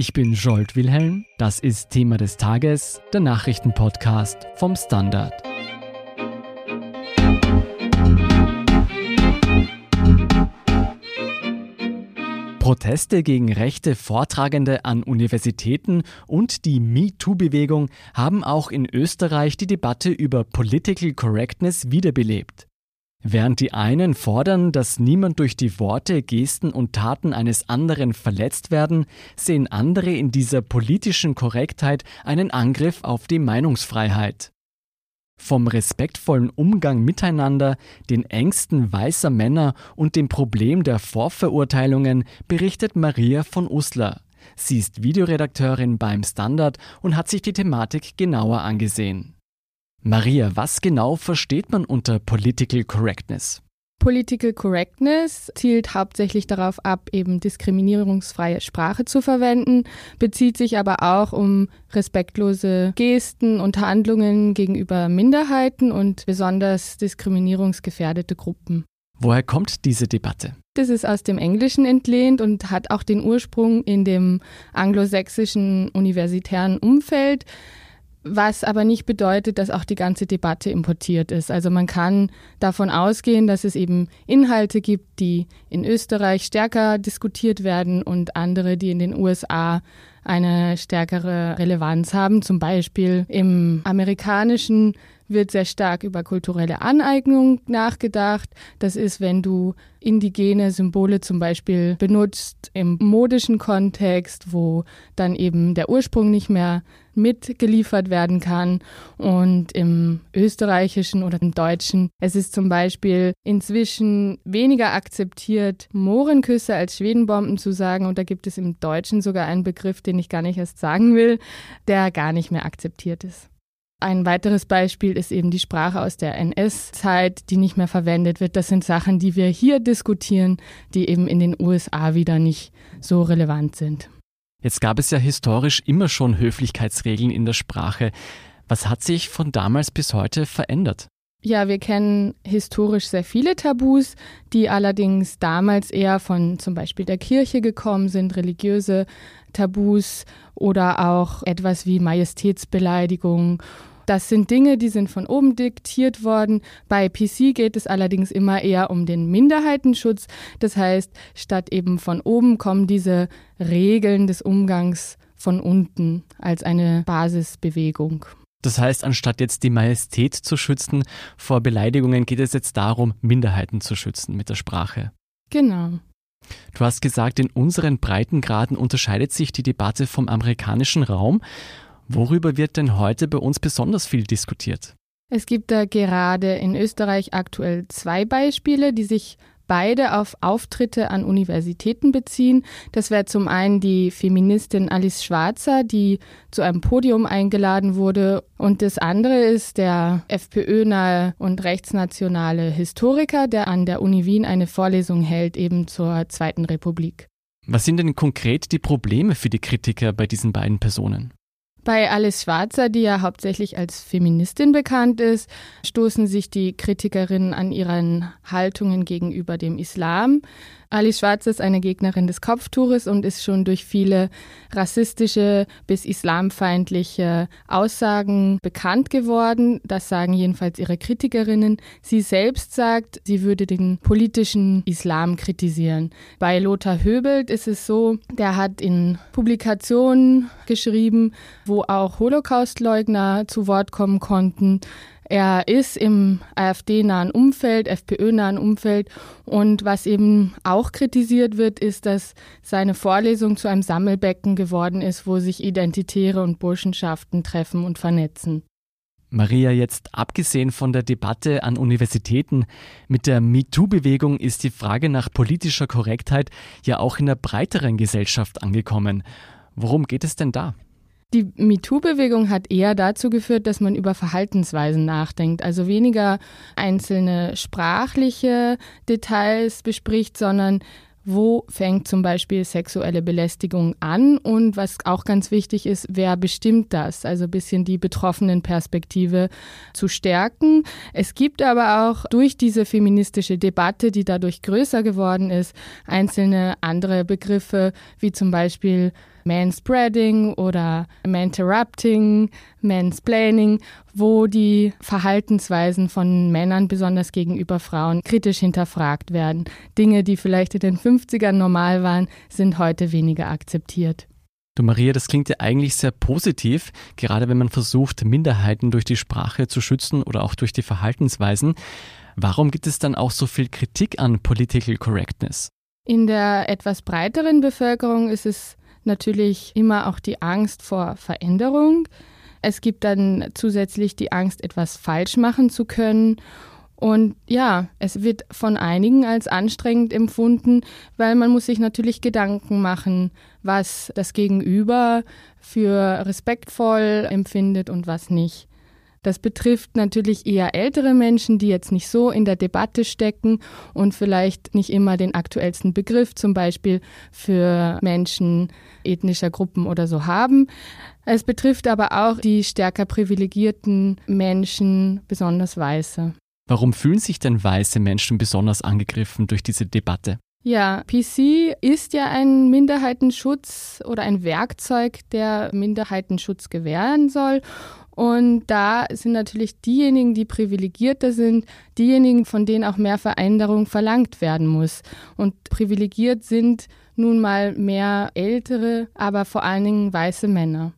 Ich bin Jolt Wilhelm. Das ist Thema des Tages, der Nachrichtenpodcast vom Standard. Proteste gegen rechte Vortragende an Universitäten und die MeToo-Bewegung haben auch in Österreich die Debatte über Political Correctness wiederbelebt. Während die einen fordern, dass niemand durch die Worte, Gesten und Taten eines anderen verletzt werden, sehen andere in dieser politischen Korrektheit einen Angriff auf die Meinungsfreiheit. Vom respektvollen Umgang miteinander, den Ängsten weißer Männer und dem Problem der Vorverurteilungen berichtet Maria von Usler. Sie ist Videoredakteurin beim Standard und hat sich die Thematik genauer angesehen. Maria, was genau versteht man unter Political Correctness? Political Correctness zielt hauptsächlich darauf ab, eben diskriminierungsfreie Sprache zu verwenden, bezieht sich aber auch um respektlose Gesten und Handlungen gegenüber Minderheiten und besonders diskriminierungsgefährdete Gruppen. Woher kommt diese Debatte? Das ist aus dem Englischen entlehnt und hat auch den Ursprung in dem anglosächsischen universitären Umfeld was aber nicht bedeutet, dass auch die ganze Debatte importiert ist. Also man kann davon ausgehen, dass es eben Inhalte gibt, die in Österreich stärker diskutiert werden und andere, die in den USA eine stärkere Relevanz haben. Zum Beispiel im amerikanischen wird sehr stark über kulturelle Aneignung nachgedacht. Das ist, wenn du indigene Symbole zum Beispiel benutzt im modischen Kontext, wo dann eben der Ursprung nicht mehr mitgeliefert werden kann. Und im österreichischen oder im deutschen, es ist zum Beispiel inzwischen weniger akzeptiert, Mohrenküsse als Schwedenbomben zu sagen. Und da gibt es im Deutschen sogar einen Begriff, den ich gar nicht erst sagen will, der gar nicht mehr akzeptiert ist. Ein weiteres Beispiel ist eben die Sprache aus der NS-Zeit, die nicht mehr verwendet wird. Das sind Sachen, die wir hier diskutieren, die eben in den USA wieder nicht so relevant sind. Jetzt gab es ja historisch immer schon Höflichkeitsregeln in der Sprache. Was hat sich von damals bis heute verändert? Ja, wir kennen historisch sehr viele Tabus, die allerdings damals eher von zum Beispiel der Kirche gekommen sind, religiöse Tabus oder auch etwas wie Majestätsbeleidigung das sind Dinge, die sind von oben diktiert worden. Bei PC geht es allerdings immer eher um den Minderheitenschutz. Das heißt, statt eben von oben kommen diese Regeln des Umgangs von unten als eine Basisbewegung. Das heißt, anstatt jetzt die Majestät zu schützen vor Beleidigungen, geht es jetzt darum, Minderheiten zu schützen mit der Sprache. Genau. Du hast gesagt, in unseren Breitengraden unterscheidet sich die Debatte vom amerikanischen Raum. Worüber wird denn heute bei uns besonders viel diskutiert? Es gibt da gerade in Österreich aktuell zwei Beispiele, die sich beide auf Auftritte an Universitäten beziehen. Das wäre zum einen die Feministin Alice Schwarzer, die zu einem Podium eingeladen wurde. Und das andere ist der FPÖ-nahe und rechtsnationale Historiker, der an der Uni Wien eine Vorlesung hält, eben zur Zweiten Republik. Was sind denn konkret die Probleme für die Kritiker bei diesen beiden Personen? Bei Alice Schwarzer, die ja hauptsächlich als Feministin bekannt ist, stoßen sich die Kritikerinnen an ihren Haltungen gegenüber dem Islam. Alice Schwarzer ist eine Gegnerin des Kopftuches und ist schon durch viele rassistische bis islamfeindliche Aussagen bekannt geworden. Das sagen jedenfalls ihre Kritikerinnen. Sie selbst sagt, sie würde den politischen Islam kritisieren. Bei Lothar Höbelt ist es so, der hat in Publikationen geschrieben, wo auch Holocaustleugner zu Wort kommen konnten. Er ist im AfD-nahen Umfeld, FPÖ-nahen Umfeld und was eben auch kritisiert wird, ist, dass seine Vorlesung zu einem Sammelbecken geworden ist, wo sich Identitäre und Burschenschaften treffen und vernetzen. Maria, jetzt abgesehen von der Debatte an Universitäten, mit der MeToo-Bewegung ist die Frage nach politischer Korrektheit ja auch in der breiteren Gesellschaft angekommen. Worum geht es denn da? Die MeToo-Bewegung hat eher dazu geführt, dass man über Verhaltensweisen nachdenkt, also weniger einzelne sprachliche Details bespricht, sondern wo fängt zum Beispiel sexuelle Belästigung an und was auch ganz wichtig ist, wer bestimmt das? Also ein bisschen die betroffenen Perspektive zu stärken. Es gibt aber auch durch diese feministische Debatte, die dadurch größer geworden ist, einzelne andere Begriffe, wie zum Beispiel Manspreading oder Manterrupting, Mansplaining, wo die Verhaltensweisen von Männern, besonders gegenüber Frauen, kritisch hinterfragt werden. Dinge, die vielleicht in den 50ern normal waren, sind heute weniger akzeptiert. Du Maria, das klingt ja eigentlich sehr positiv, gerade wenn man versucht, Minderheiten durch die Sprache zu schützen oder auch durch die Verhaltensweisen. Warum gibt es dann auch so viel Kritik an Political Correctness? In der etwas breiteren Bevölkerung ist es natürlich immer auch die Angst vor Veränderung. Es gibt dann zusätzlich die Angst, etwas falsch machen zu können. Und ja, es wird von einigen als anstrengend empfunden, weil man muss sich natürlich Gedanken machen, was das Gegenüber für respektvoll empfindet und was nicht. Das betrifft natürlich eher ältere Menschen, die jetzt nicht so in der Debatte stecken und vielleicht nicht immer den aktuellsten Begriff zum Beispiel für Menschen ethnischer Gruppen oder so haben. Es betrifft aber auch die stärker privilegierten Menschen, besonders Weiße. Warum fühlen sich denn weiße Menschen besonders angegriffen durch diese Debatte? Ja, PC ist ja ein Minderheitenschutz oder ein Werkzeug, der Minderheitenschutz gewähren soll. Und da sind natürlich diejenigen, die privilegierter sind, diejenigen, von denen auch mehr Veränderung verlangt werden muss. Und privilegiert sind nun mal mehr ältere, aber vor allen Dingen weiße Männer.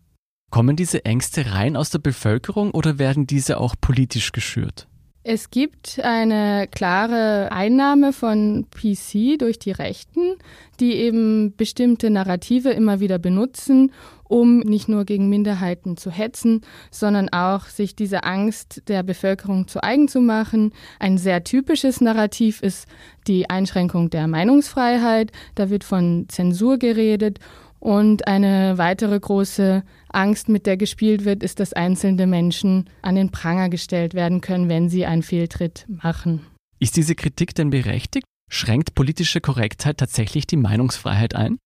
Kommen diese Ängste rein aus der Bevölkerung oder werden diese auch politisch geschürt? Es gibt eine klare Einnahme von PC durch die Rechten, die eben bestimmte Narrative immer wieder benutzen, um nicht nur gegen Minderheiten zu hetzen, sondern auch sich diese Angst der Bevölkerung zu eigen zu machen. Ein sehr typisches Narrativ ist die Einschränkung der Meinungsfreiheit. Da wird von Zensur geredet und eine weitere große Angst, mit der gespielt wird, ist, dass einzelne Menschen an den Pranger gestellt werden können, wenn sie einen Fehltritt machen. Ist diese Kritik denn berechtigt? Schränkt politische Korrektheit tatsächlich die Meinungsfreiheit ein?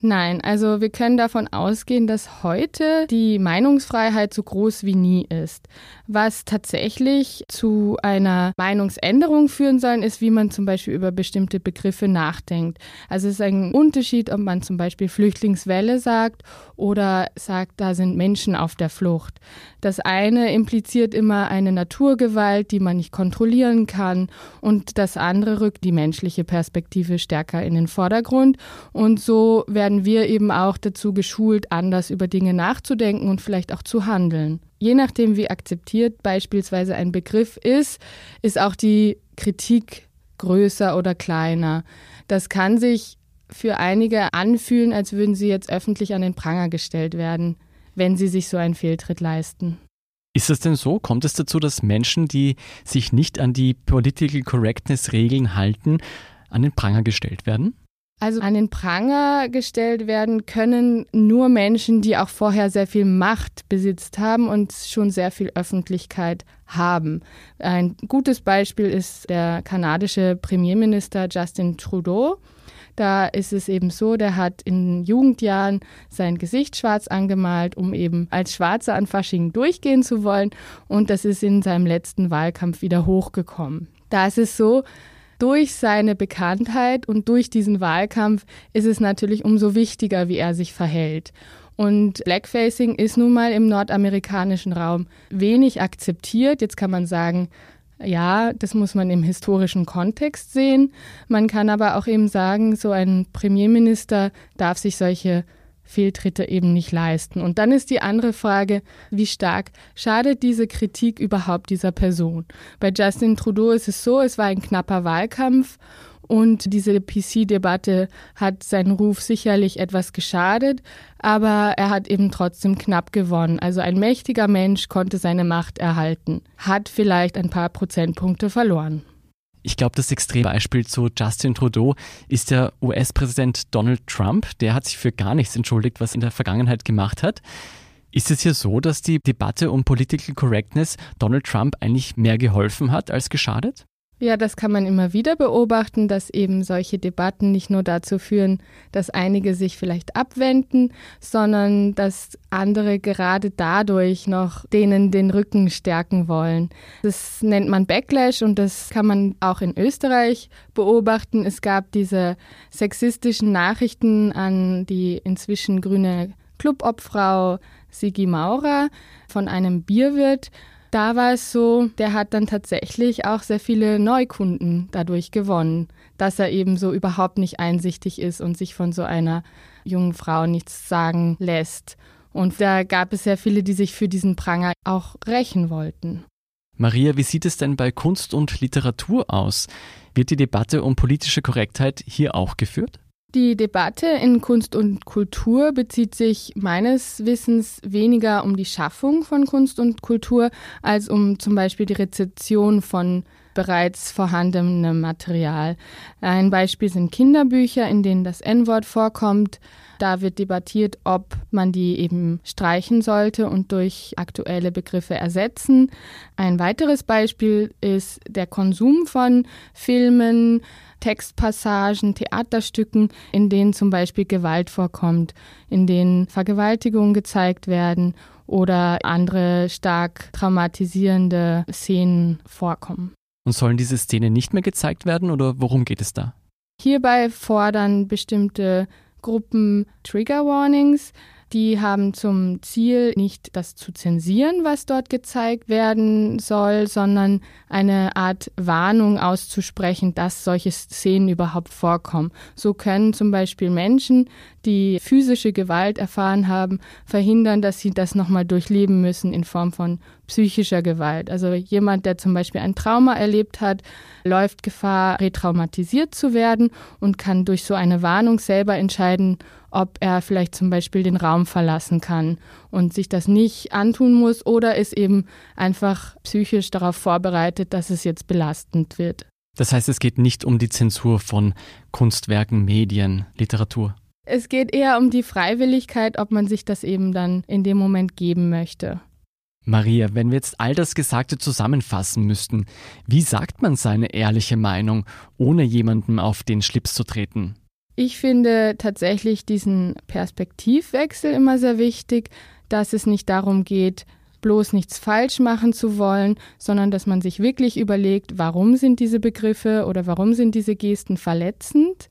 Nein, also wir können davon ausgehen, dass heute die Meinungsfreiheit so groß wie nie ist. Was tatsächlich zu einer Meinungsänderung führen soll, ist, wie man zum Beispiel über bestimmte Begriffe nachdenkt. Also es ist ein Unterschied, ob man zum Beispiel Flüchtlingswelle sagt oder sagt, da sind Menschen auf der Flucht. Das eine impliziert immer eine Naturgewalt, die man nicht kontrollieren kann und das andere rückt die menschliche Perspektive stärker in den Vordergrund und so werden werden wir eben auch dazu geschult, anders über Dinge nachzudenken und vielleicht auch zu handeln. Je nachdem, wie akzeptiert beispielsweise ein Begriff ist, ist auch die Kritik größer oder kleiner. Das kann sich für einige anfühlen, als würden sie jetzt öffentlich an den Pranger gestellt werden, wenn sie sich so einen Fehltritt leisten. Ist es denn so? Kommt es dazu, dass Menschen, die sich nicht an die Political Correctness Regeln halten, an den Pranger gestellt werden? Also an den Pranger gestellt werden können nur Menschen, die auch vorher sehr viel Macht besitzt haben und schon sehr viel Öffentlichkeit haben. Ein gutes Beispiel ist der kanadische Premierminister Justin Trudeau. Da ist es eben so, der hat in Jugendjahren sein Gesicht schwarz angemalt, um eben als Schwarzer an Fasching durchgehen zu wollen. Und das ist in seinem letzten Wahlkampf wieder hochgekommen. Da ist es so, durch seine Bekanntheit und durch diesen Wahlkampf ist es natürlich umso wichtiger, wie er sich verhält. Und Blackfacing ist nun mal im nordamerikanischen Raum wenig akzeptiert. Jetzt kann man sagen, ja, das muss man im historischen Kontext sehen. Man kann aber auch eben sagen, so ein Premierminister darf sich solche Fehltritte eben nicht leisten. Und dann ist die andere Frage, wie stark schadet diese Kritik überhaupt dieser Person? Bei Justin Trudeau ist es so, es war ein knapper Wahlkampf und diese PC-Debatte hat seinen Ruf sicherlich etwas geschadet, aber er hat eben trotzdem knapp gewonnen. Also ein mächtiger Mensch konnte seine Macht erhalten, hat vielleicht ein paar Prozentpunkte verloren. Ich glaube, das Extrembeispiel zu Justin Trudeau ist der US-Präsident Donald Trump. Der hat sich für gar nichts entschuldigt, was in der Vergangenheit gemacht hat. Ist es hier so, dass die Debatte um Political Correctness Donald Trump eigentlich mehr geholfen hat als geschadet? Ja, das kann man immer wieder beobachten, dass eben solche Debatten nicht nur dazu führen, dass einige sich vielleicht abwenden, sondern dass andere gerade dadurch noch denen den Rücken stärken wollen. Das nennt man Backlash und das kann man auch in Österreich beobachten. Es gab diese sexistischen Nachrichten an die inzwischen grüne Clubobfrau Sigi Maurer von einem Bierwirt da war es so, der hat dann tatsächlich auch sehr viele Neukunden dadurch gewonnen, dass er eben so überhaupt nicht einsichtig ist und sich von so einer jungen Frau nichts sagen lässt. Und da gab es sehr viele, die sich für diesen Pranger auch rächen wollten. Maria, wie sieht es denn bei Kunst und Literatur aus? Wird die Debatte um politische Korrektheit hier auch geführt? Die Debatte in Kunst und Kultur bezieht sich meines Wissens weniger um die Schaffung von Kunst und Kultur als um zum Beispiel die Rezeption von bereits vorhandenem Material. Ein Beispiel sind Kinderbücher, in denen das N-Wort vorkommt. Da wird debattiert, ob man die eben streichen sollte und durch aktuelle Begriffe ersetzen. Ein weiteres Beispiel ist der Konsum von Filmen, Textpassagen, Theaterstücken, in denen zum Beispiel Gewalt vorkommt, in denen Vergewaltigungen gezeigt werden oder andere stark traumatisierende Szenen vorkommen. Und sollen diese Szenen nicht mehr gezeigt werden oder worum geht es da? Hierbei fordern bestimmte Gruppen Trigger Warnings, die haben zum Ziel, nicht das zu zensieren, was dort gezeigt werden soll, sondern eine Art Warnung auszusprechen, dass solche Szenen überhaupt vorkommen. So können zum Beispiel Menschen, die physische Gewalt erfahren haben, verhindern, dass sie das nochmal durchleben müssen in Form von psychischer Gewalt. Also jemand, der zum Beispiel ein Trauma erlebt hat, läuft Gefahr, retraumatisiert zu werden und kann durch so eine Warnung selber entscheiden, ob er vielleicht zum Beispiel den Raum verlassen kann und sich das nicht antun muss oder ist eben einfach psychisch darauf vorbereitet, dass es jetzt belastend wird. Das heißt, es geht nicht um die Zensur von Kunstwerken, Medien, Literatur. Es geht eher um die Freiwilligkeit, ob man sich das eben dann in dem Moment geben möchte. Maria, wenn wir jetzt all das Gesagte zusammenfassen müssten, wie sagt man seine ehrliche Meinung, ohne jemandem auf den Schlips zu treten? Ich finde tatsächlich diesen Perspektivwechsel immer sehr wichtig, dass es nicht darum geht, bloß nichts falsch machen zu wollen, sondern dass man sich wirklich überlegt, warum sind diese Begriffe oder warum sind diese Gesten verletzend.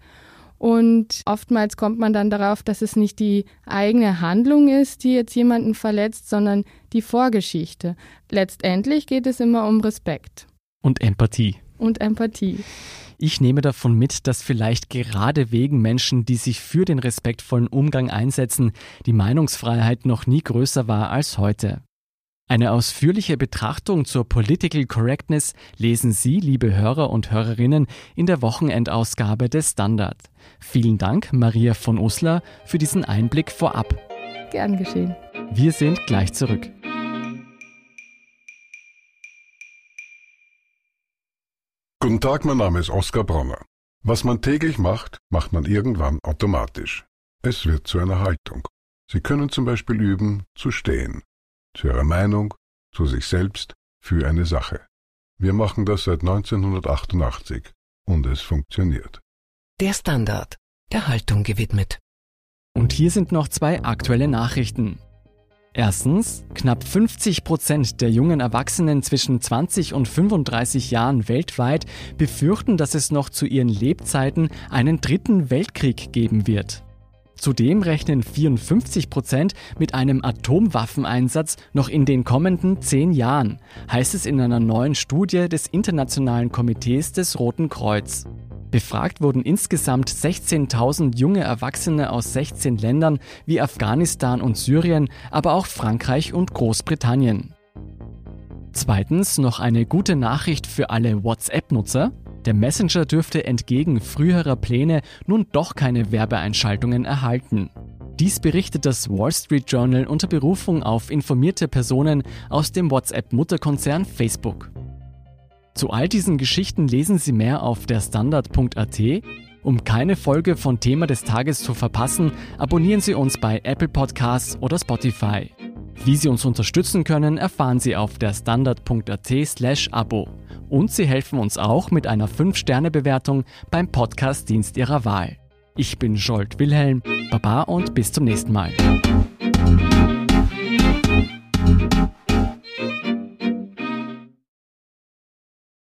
Und oftmals kommt man dann darauf, dass es nicht die eigene Handlung ist, die jetzt jemanden verletzt, sondern die Vorgeschichte. Letztendlich geht es immer um Respekt. Und Empathie. Und Empathie. Ich nehme davon mit, dass vielleicht gerade wegen Menschen, die sich für den respektvollen Umgang einsetzen, die Meinungsfreiheit noch nie größer war als heute. Eine ausführliche Betrachtung zur Political Correctness lesen Sie, liebe Hörer und Hörerinnen, in der Wochenendausgabe des Standard. Vielen Dank, Maria von Uslar, für diesen Einblick vorab. Gern geschehen. Wir sind gleich zurück. Guten Tag, mein Name ist Oskar Bronner. Was man täglich macht, macht man irgendwann automatisch. Es wird zu einer Haltung. Sie können zum Beispiel üben, zu stehen. Zu Ihrer Meinung, zu sich selbst, für eine Sache. Wir machen das seit 1988 und es funktioniert. Der Standard, der Haltung gewidmet. Und hier sind noch zwei aktuelle Nachrichten. Erstens, knapp 50 Prozent der jungen Erwachsenen zwischen 20 und 35 Jahren weltweit befürchten, dass es noch zu ihren Lebzeiten einen dritten Weltkrieg geben wird. Zudem rechnen 54 Prozent mit einem Atomwaffeneinsatz noch in den kommenden zehn Jahren, heißt es in einer neuen Studie des Internationalen Komitees des Roten Kreuz. Befragt wurden insgesamt 16.000 junge Erwachsene aus 16 Ländern wie Afghanistan und Syrien, aber auch Frankreich und Großbritannien. Zweitens noch eine gute Nachricht für alle WhatsApp-Nutzer. Der Messenger dürfte entgegen früherer Pläne nun doch keine Werbeeinschaltungen erhalten. Dies berichtet das Wall Street Journal unter Berufung auf informierte Personen aus dem WhatsApp-Mutterkonzern Facebook. Zu all diesen Geschichten lesen Sie mehr auf der Standard.at. Um keine Folge von Thema des Tages zu verpassen, abonnieren Sie uns bei Apple Podcasts oder Spotify. Wie Sie uns unterstützen können, erfahren Sie auf der standard.at/slash Abo. Und Sie helfen uns auch mit einer 5-Sterne-Bewertung beim Podcast-Dienst Ihrer Wahl. Ich bin Scholt Wilhelm, Baba und bis zum nächsten Mal.